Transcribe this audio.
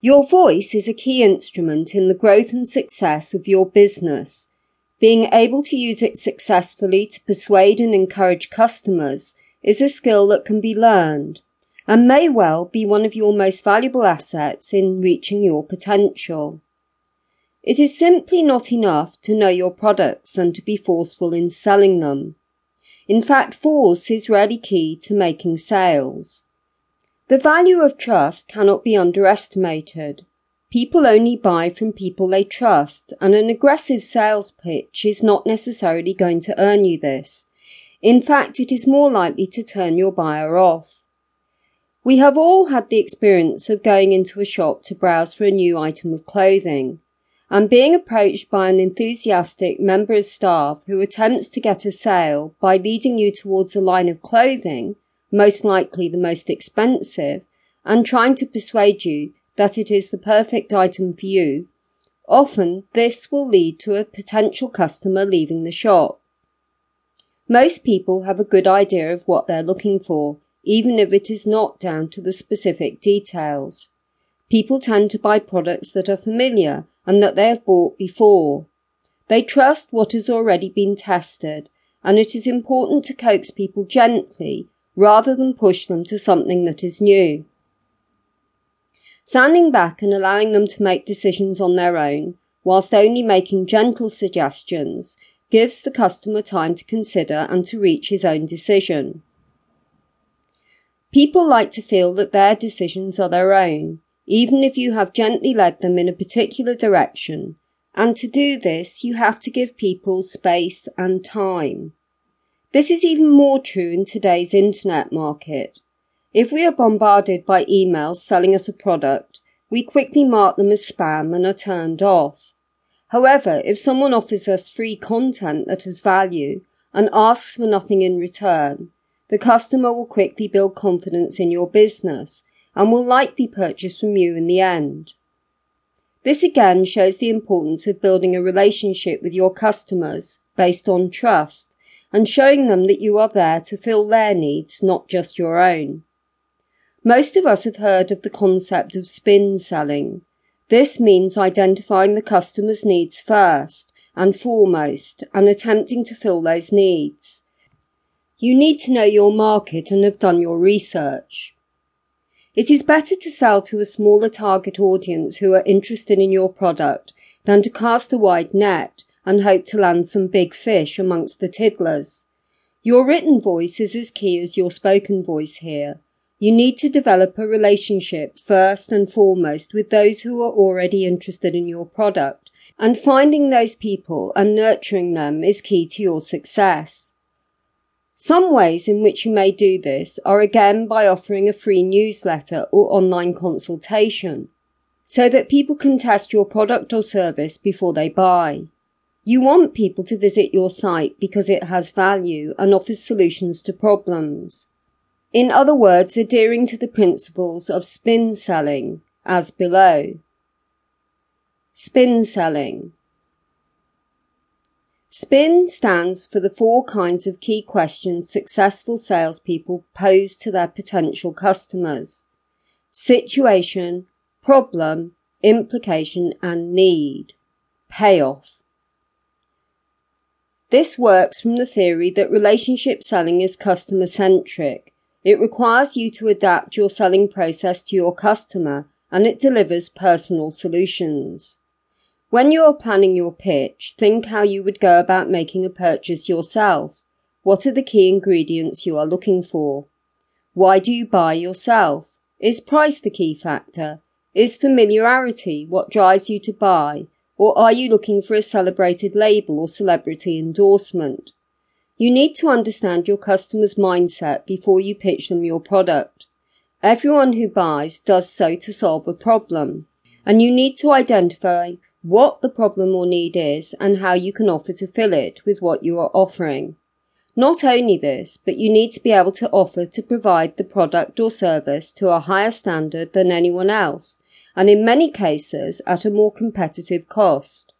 Your voice is a key instrument in the growth and success of your business. Being able to use it successfully to persuade and encourage customers is a skill that can be learned and may well be one of your most valuable assets in reaching your potential. It is simply not enough to know your products and to be forceful in selling them. In fact, force is rarely key to making sales. The value of trust cannot be underestimated. People only buy from people they trust, and an aggressive sales pitch is not necessarily going to earn you this. In fact, it is more likely to turn your buyer off. We have all had the experience of going into a shop to browse for a new item of clothing and being approached by an enthusiastic member of staff who attempts to get a sale by leading you towards a line of clothing, most likely the most expensive, and trying to persuade you that it is the perfect item for you, often this will lead to a potential customer leaving the shop. Most people have a good idea of what they're looking for even if it is not down to the specific details. People tend to buy products that are familiar and that they have bought before. They trust what has already been tested, and it is important to coax people gently rather than push them to something that is new. Standing back and allowing them to make decisions on their own, whilst only making gentle suggestions, gives the customer time to consider and to reach his own decision. People like to feel that their decisions are their own, even if you have gently led them in a particular direction. And to do this, you have to give people space and time. This is even more true in today's internet market. If we are bombarded by emails selling us a product, we quickly mark them as spam and are turned off. However, if someone offers us free content that has value and asks for nothing in return, the customer will quickly build confidence in your business and will likely purchase from you in the end. This again shows the importance of building a relationship with your customers based on trust and showing them that you are there to fill their needs, not just your own. Most of us have heard of the concept of spin selling. This means identifying the customer's needs first and foremost and attempting to fill those needs. You need to know your market and have done your research. It is better to sell to a smaller target audience who are interested in your product than to cast a wide net and hope to land some big fish amongst the tiddlers. Your written voice is as key as your spoken voice here. You need to develop a relationship first and foremost with those who are already interested in your product, and finding those people and nurturing them is key to your success. Some ways in which you may do this are again by offering a free newsletter or online consultation so that people can test your product or service before they buy. You want people to visit your site because it has value and offers solutions to problems. In other words, adhering to the principles of spin selling, as below. Spin selling. SPIN stands for the four kinds of key questions successful salespeople pose to their potential customers situation, problem, implication, and need. Payoff. This works from the theory that relationship selling is customer centric. It requires you to adapt your selling process to your customer and it delivers personal solutions. When you are planning your pitch, think how you would go about making a purchase yourself. What are the key ingredients you are looking for? Why do you buy yourself? Is price the key factor? Is familiarity what drives you to buy? Or are you looking for a celebrated label or celebrity endorsement? You need to understand your customer's mindset before you pitch them your product. Everyone who buys does so to solve a problem, and you need to identify what the problem or need is and how you can offer to fill it with what you are offering. Not only this, but you need to be able to offer to provide the product or service to a higher standard than anyone else, and in many cases at a more competitive cost.